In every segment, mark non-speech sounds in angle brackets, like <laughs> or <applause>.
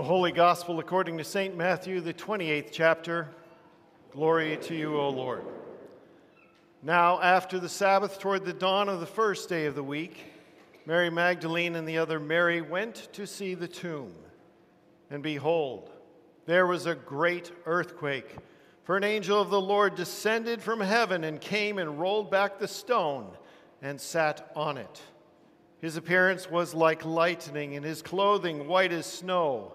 The Holy Gospel according to St. Matthew, the 28th chapter. Glory to you, O Lord. Now, after the Sabbath, toward the dawn of the first day of the week, Mary Magdalene and the other Mary went to see the tomb. And behold, there was a great earthquake, for an angel of the Lord descended from heaven and came and rolled back the stone and sat on it. His appearance was like lightning, and his clothing white as snow.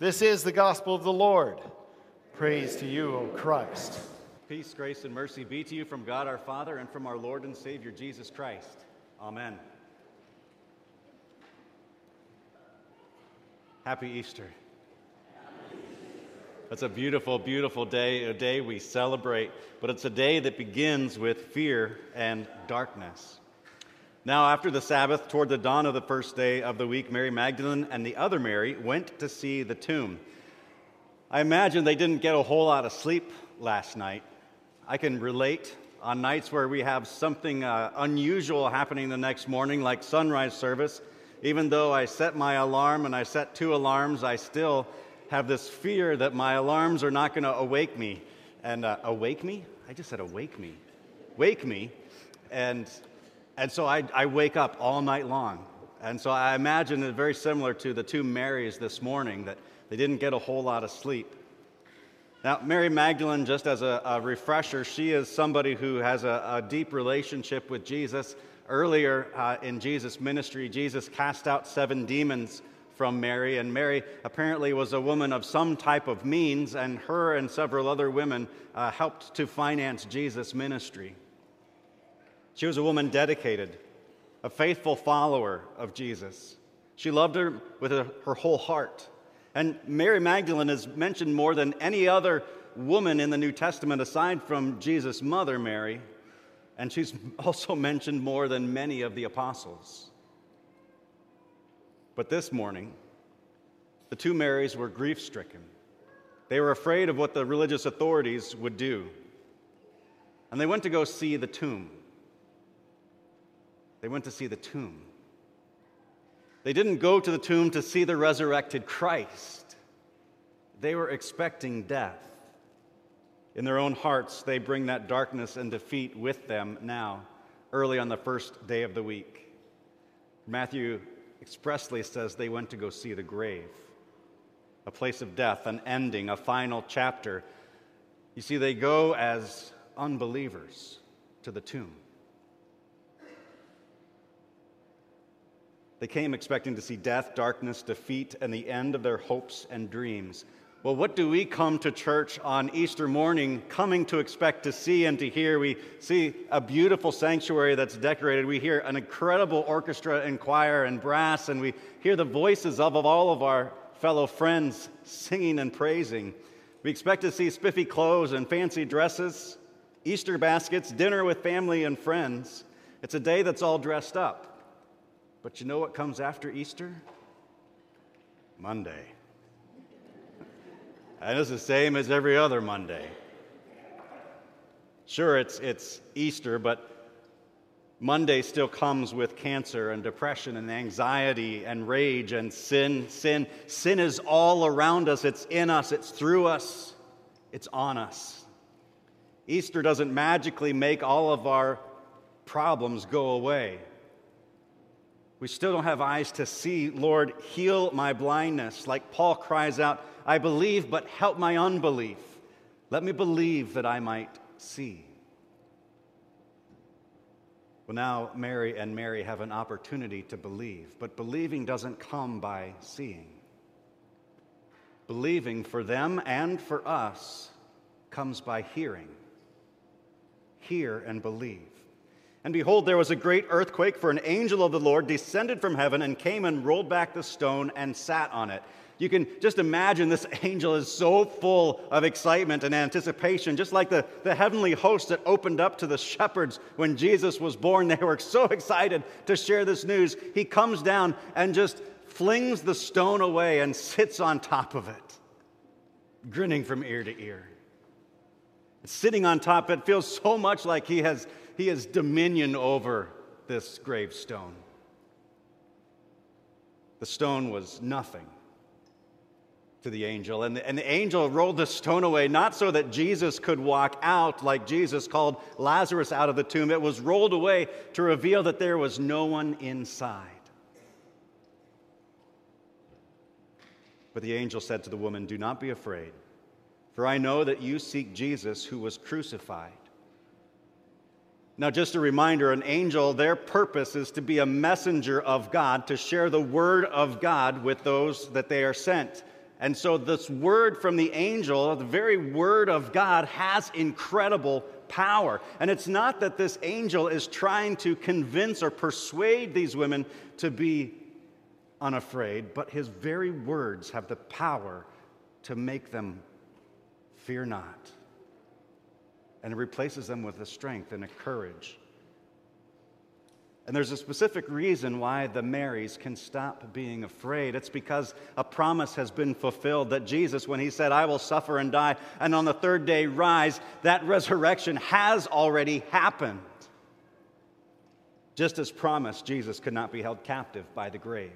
This is the gospel of the Lord. Praise to you, O Christ. Peace, grace, and mercy be to you from God our Father and from our Lord and Savior Jesus Christ. Amen. Happy Easter. It's a beautiful, beautiful day, a day we celebrate, but it's a day that begins with fear and darkness. Now, after the Sabbath, toward the dawn of the first day of the week, Mary Magdalene and the other Mary went to see the tomb. I imagine they didn't get a whole lot of sleep last night. I can relate on nights where we have something uh, unusual happening the next morning, like sunrise service. Even though I set my alarm and I set two alarms, I still have this fear that my alarms are not going to awake me. And uh, awake me? I just said awake me. Wake me. And, and so I, I wake up all night long. And so I imagine it's very similar to the two Marys this morning, that they didn't get a whole lot of sleep. Now, Mary Magdalene, just as a, a refresher, she is somebody who has a, a deep relationship with Jesus. Earlier uh, in Jesus' ministry, Jesus cast out seven demons from Mary, and Mary apparently was a woman of some type of means, and her and several other women uh, helped to finance Jesus' ministry. She was a woman dedicated, a faithful follower of Jesus. She loved her with her, whole heart. And Mary Magdalene is mentioned more than any other woman in the New Testament aside from Jesus' mother, Mary. And she's <laughs> also mentioned more than many of the apostles. But this morning, the two Marys were grief stricken. They were afraid of what the religious authorities would do. And they went to go see the tomb. They went to see the tomb. They didn't go to the tomb to see the resurrected Christ, they were expecting death. In their own hearts, they bring that darkness and defeat with them now, early on the first day of the week. Matthew expressly says they went to go see the grave, a place of death, an ending, a final chapter. You see, they go as unbelievers to the tomb. They came expecting to see death, darkness, defeat, and the end of their hopes and dreams. Well, what do we come to church on Easter morning coming to expect to see and to hear? We see a beautiful sanctuary that's decorated. We hear an incredible orchestra and choir and brass, and we hear the voices of, of all of our fellow friends singing and praising. We expect to see spiffy clothes and fancy dresses, Easter baskets, dinner with family and friends. It's a day that's all dressed up. But you know what comes after Easter? Monday. And it's the same as every other Monday. Sure, it's, it's Easter, but Monday still comes with cancer and depression and anxiety and rage and sin. Sin, sin is all around us, it's in us, it's through us, it's on us. Easter doesn't magically make all of our problems go away. We still don't have eyes to see. Lord, heal my blindness. Like Paul cries out, I believe, but help my unbelief. Let me believe that I might see. Well, now Mary and Mary have an opportunity to believe, but believing doesn't come by seeing. Believing for them and for us comes by hearing. Hear and believe. And behold, there was a great earthquake, for an angel of the Lord descended from heaven and came and rolled back the stone and sat on it. You can just imagine this <laughs> angel is so full of excitement and anticipation, just like the, the heavenly host that opened up to the shepherds when Jesus was born. <laughs> They were so excited to share this news. He comes down and just flings the stone away and sits on top of it, grinning from ear to ear. Sitting on top, it feels so much like he has, he has dominion over this gravestone. The stone was nothing to the angel, and the, and the angel rolled the stone away, not so that Jesus could walk out like Jesus called Lazarus out of the tomb. It was rolled away to reveal that there was no one inside. But the angel said to the woman, Do not be afraid, for I know that you seek Jesus who was crucified. Now, just a reminder an angel, their purpose is to be a messenger of God, to share the word of God with those that they are sent. And so, this word from the angel, the very word of God, has incredible power. And it's not that this angel is trying to convince or persuade these women to be unafraid, but his very words have the power to make them fear not. And it replaces them with a strength and a courage and there's a specific reason why the Marys can stop being afraid. It's because a promise has been fulfilled that Jesus, when he said, I will suffer and die, and on the third day rise, that resurrection has already happened. Just as promised, Jesus could not be held captive by the grave.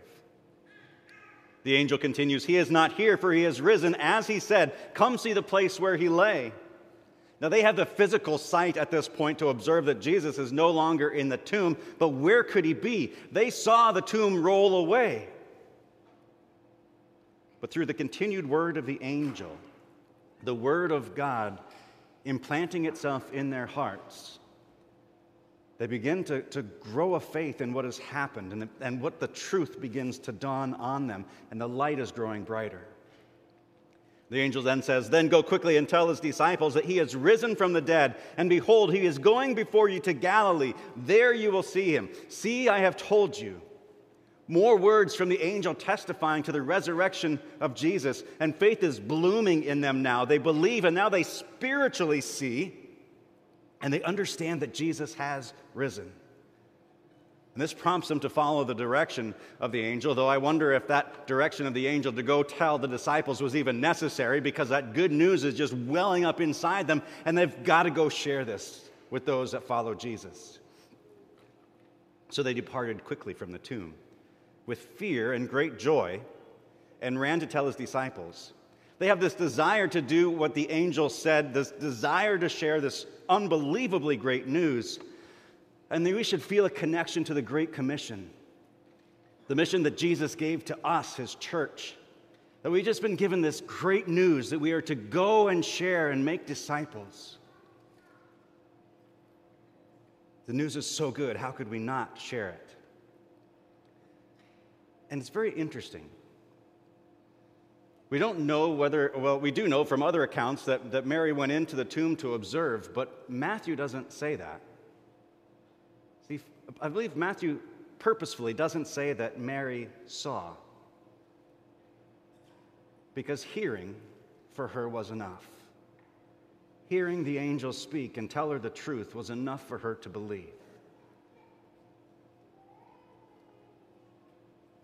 The angel continues, He is not here, for he has risen, as he said. Come see the place where he lay. Now, they have the physical sight at this point to observe that Jesus is no longer in the tomb, but where could he be? They saw the tomb roll away. But through the continued word of the angel, the word of God implanting itself in their hearts, they begin to, to grow a faith in what has happened and, and what the truth begins to dawn on them, and the light is growing brighter. The angel then says, Then go quickly and tell his disciples that he has risen from the dead, and behold, he is going before you to Galilee. There you will see him. See, I have told you. More words from the angel testifying to the resurrection of Jesus, and faith is blooming in them now. They believe, and now they spiritually see, and they understand that Jesus has risen. And this prompts them to follow the direction of the angel, though I wonder if that direction of the angel to go tell the disciples was even necessary because that good news is just welling up inside them, and they've got to go share this with those that follow Jesus. So they departed quickly from the tomb with fear and great joy and ran to tell his disciples. They have this desire to do what the angel said, this desire to share this unbelievably great news and we should feel a connection to the Great Commission, the mission that Jesus gave to us, his church. That we've just been given this great news that we are to go and share and make disciples. The news is so good, how could we not share it? And it's very interesting. We don't know whether, well, we do know from other accounts that, that Mary went into the tomb to observe, but Matthew doesn't say that. See, I believe Matthew purposefully doesn't say that Mary saw, because hearing for her was enough. Hearing the angel speak and tell her the truth was enough for her to believe.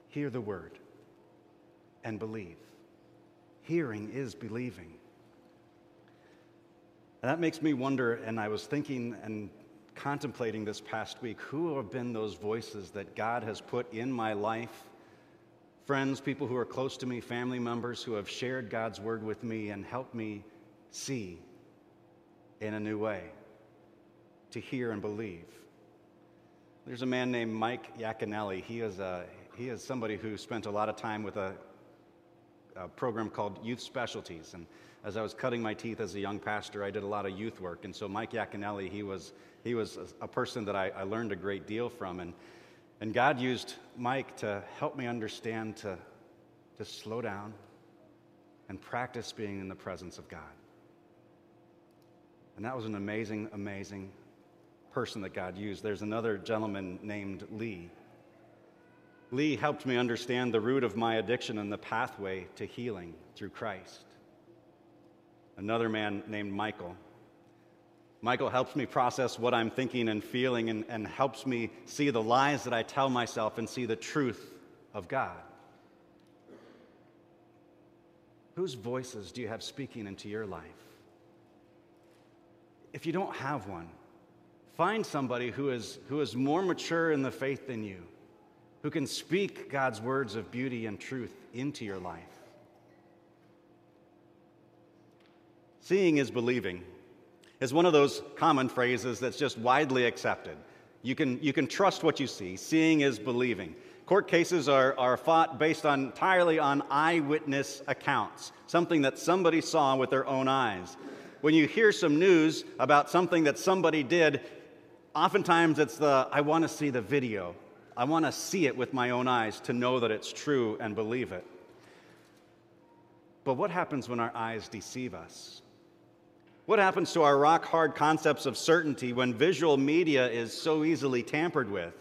Hear the word and believe. Hearing is believing. And that makes me wonder, and I was thinking and contemplating this past week who have been those voices that God has put in my life? Friends, people who are close to me, family members who have shared God's word with me and helped me see in a new way, to hear and believe. There's a man named Mike Yaconelli. He is, a, he is somebody who spent a lot of time with a, a program called Youth Specialties. And as I was cutting my teeth as a young pastor, I did a lot of youth work. And so Mike Yaconelli, he was, he was a, a person that I, I learned a great deal from. And, and God used Mike to help me understand to, to slow down and practice being in the presence of God. And that was an amazing, amazing person that God used. There's another gentleman named Lee. Lee helped me understand the root of my addiction and the pathway to healing through Christ. Another man named Michael. Michael helps me process what I'm thinking and feeling and, and helps me see the lies that I tell myself and see the truth of God. Whose voices do you have speaking into your life? If you don't have one, find somebody who is, who is more mature in the faith than you who can speak God's words of beauty and truth into your life. Seeing is believing is one of those common phrases that's just widely accepted. You can, you can trust what you see. Seeing is believing. Court cases are, are fought based on, entirely on eyewitness accounts, something that somebody saw with their own eyes. When you hear some news about something that somebody did, oftentimes it's the, I want to see the video I want to see it with my own eyes to know that it's true and believe it. But what happens when our eyes deceive us? What happens to our rock hard concepts of certainty when visual media is so easily tampered with?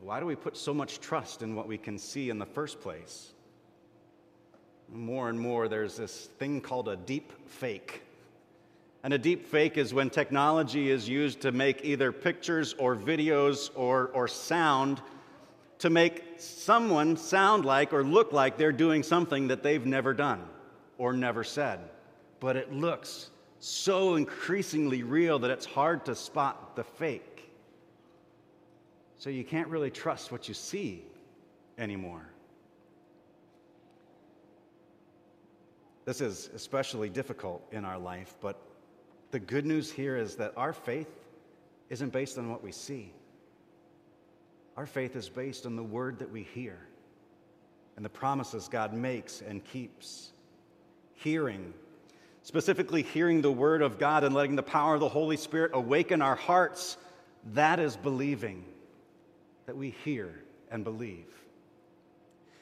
Why do we put so much trust in what we can see in the first place? More and more, there's this thing called a deep fake and a deep fake is when technology is used to make either pictures or videos or, or sound to make someone sound like or look like they're doing something that they've never done or never said. But it looks so increasingly real that it's hard to spot the fake. So you can't really trust what you see anymore. This is especially difficult in our life, but the good news here is that our faith isn't based on what we see. Our faith is based on the word that we hear and the promises God makes and keeps. Hearing, specifically hearing the word of God and letting the power of the Holy Spirit awaken our hearts, that is believing that we hear and believe.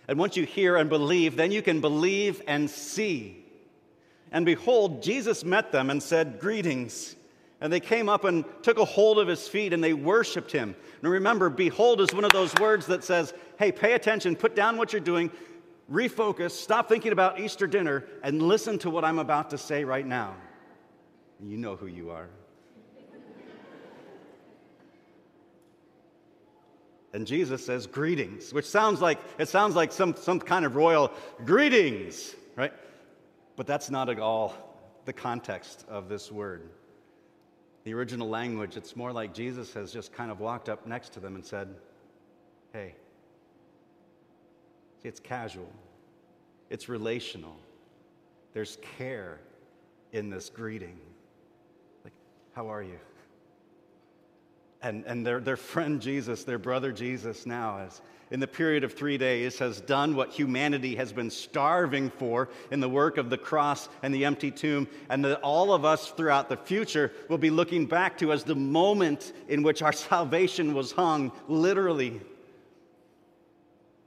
And once you hear and believe, then you can believe and see and behold, Jesus met them and said, Greetings. And they came up and took a hold of his feet and they worshiped him. And remember, behold is one of those words that says, hey, pay attention, put down what you're doing, refocus, stop thinking about Easter dinner, and listen to what I'm about to say right now. You know who you are. and Jesus says, Greetings, which sounds like it sounds like some, some kind of royal greetings, right? But that's not at all the context of this word. The original language, it's more like Jesus has just kind of walked up next to them and said, Hey. See, it's casual, it's relational. There's care in this greeting. Like, how are you? And, and their, their friend Jesus, their brother Jesus, now, as in the period of three days has done what humanity has been starving for in the work of the cross and the empty tomb, and that all of us throughout the future will be looking back to as the moment in which our <laughs> salvation was hung, literally.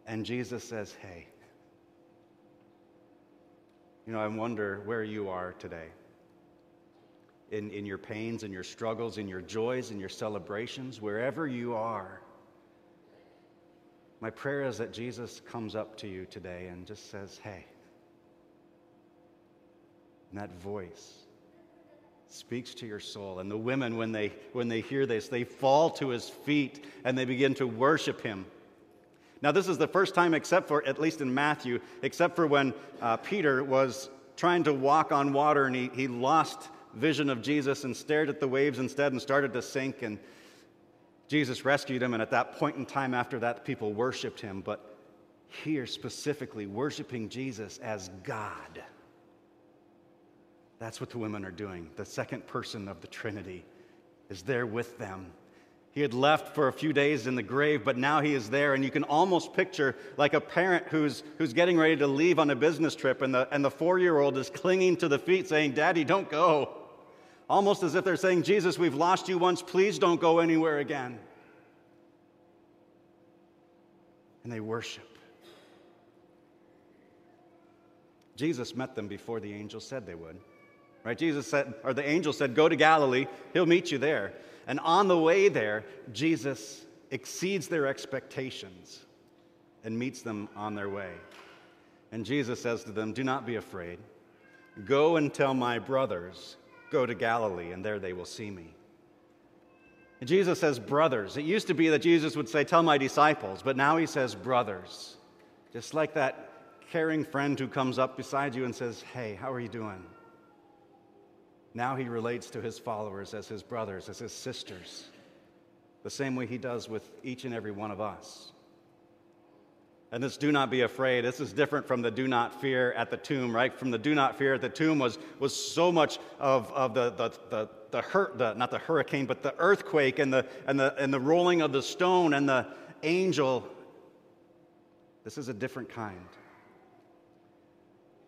And Jesus says, Hey, you know, I wonder where you are today. In, in your pains and your struggles, in your joys and your celebrations, wherever you are. My prayer is that Jesus comes up to you today and just says, Hey. And that voice speaks to your soul. And the women, when they, when they hear this, they fall to his feet and they begin to worship him. Now, this is the first time, except for, at least in Matthew, except for when uh, Peter was trying to walk on water and he, he lost vision of Jesus and stared at the waves instead and started to sink. And Jesus rescued him, and at that point in time after that, people worshiped him. But here specifically, worshiping Jesus as God. That's what the women are doing. The second person of the Trinity is there with them. He had left for a few days in the grave, but now he is there, and you can almost picture like a parent who's, who's getting ready to leave on a business trip, and the, and the four year old is clinging to the feet, saying, Daddy, don't go. Almost as if they're saying, Jesus, we've lost you once, please don't go anywhere again. And they worship. Jesus met them before the angel said they would. Right? Jesus said, or the angel said, Go to Galilee, he'll meet you there. And on the way there, Jesus exceeds their expectations and meets them on their way. And Jesus says to them, Do not be afraid. Go and tell my brothers, go to Galilee, and there they will see me. And Jesus says, brothers. It used to be that Jesus would say, Tell my disciples, but now he says, brothers. Just like that caring friend who comes up beside you and says, Hey, how are you doing? Now he relates to his followers as his brothers, as his sisters, the same way he does with each and every one of us. And this do not be afraid, this is different from the do not fear at the tomb, right? From the do not fear at the tomb was, was so much of, of the, the, the, the, hurt, the, not the hurricane, but the earthquake and the, and, the, and the rolling of the stone and the angel. This is a different kind.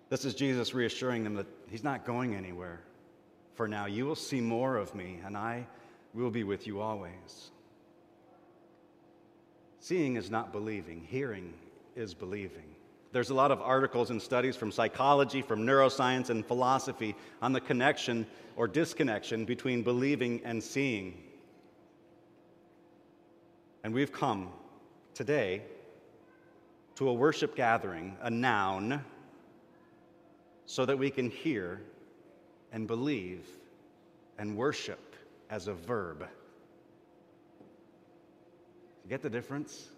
This is Jesus reassuring them that he's not going anywhere for now. You will see more of me, and I will be with you always. Seeing is not believing, hearing is believing. There's a lot of articles and studies from psychology, from neuroscience, and philosophy on the connection or disconnection between believing and seeing. And we've come today to a worship gathering, a noun, so that we can hear and believe and worship as a verb. Get the difference?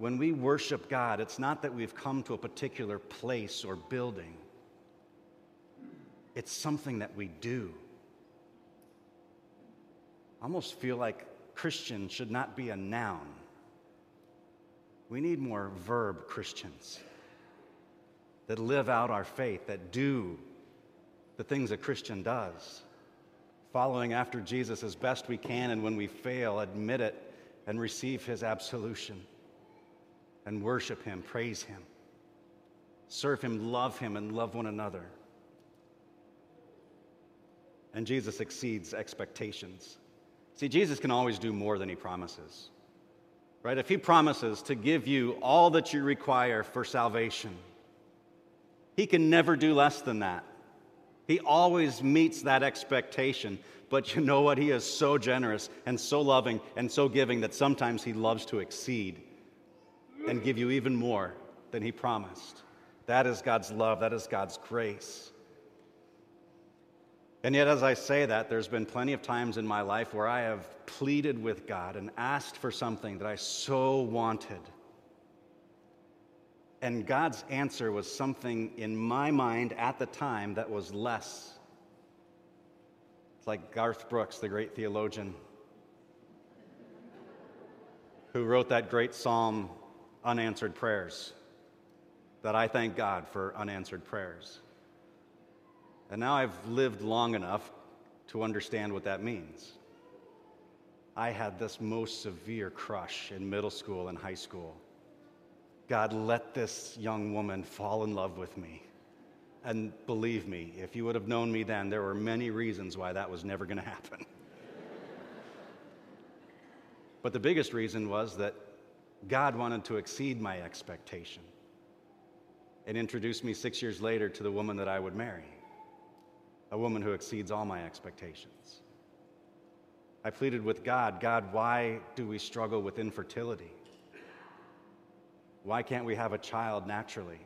When we worship God, it's not that we've come to a particular place or building, it's something that we do. I almost feel like Christian should not be a noun. We need more verb Christians that live out our faith, that do the things a Christian does, following after Jesus as best we can, and when we fail, admit it and receive his absolution, and worship him, praise him, serve him, love him, and love one another. And Jesus exceeds expectations. See, Jesus can always do more than he promises. Right? If he promises to give you all that you require for salvation, he can never do less than that. He always meets that expectation. But you know what? He is so generous and so loving and so giving that sometimes he loves to exceed and give you even more than he promised. That is God's love, that is God's grace. And yet, as I say that, there's been plenty of times in my life where I have pleaded with God and asked for something that I so wanted and God's answer was something in my mind at the time that was less. It's like Garth Brooks, the great theologian, who wrote that great psalm, Unanswered Prayers, that I thank God for unanswered prayers. And now I've lived long enough to understand what that means. I had this most severe crush in middle school and high school God, let this young woman fall in love with me. And believe me, if you would have known me then, there were many reasons why that was never going <laughs> to happen. but the biggest reason was that God wanted to exceed my expectation and introduced me six years later to the woman that I would marry, a woman who exceeds all my expectations. I pleaded with God God, why do we struggle with infertility? Why can't we have a child naturally?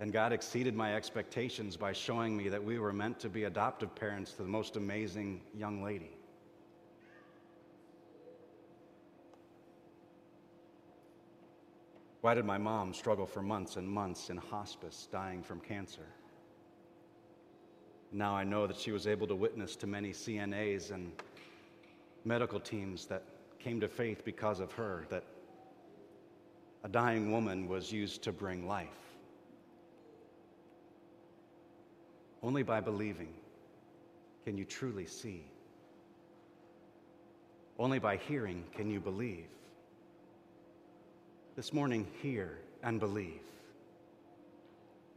And God exceeded my expectations by showing me that we were meant to be adoptive parents to the most amazing young lady. Why did my mom struggle for months and months in hospice, dying from cancer? Now I know that she was able to witness to many CNAs and medical teams that came to faith because of her, that a dying woman was used to bring life. Only by believing can you truly see. Only by hearing can you believe. This morning, hear and believe.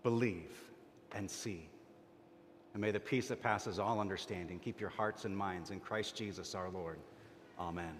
Believe and see. And may the peace that passes all understanding keep your hearts and minds in Christ Jesus our Lord. Amen.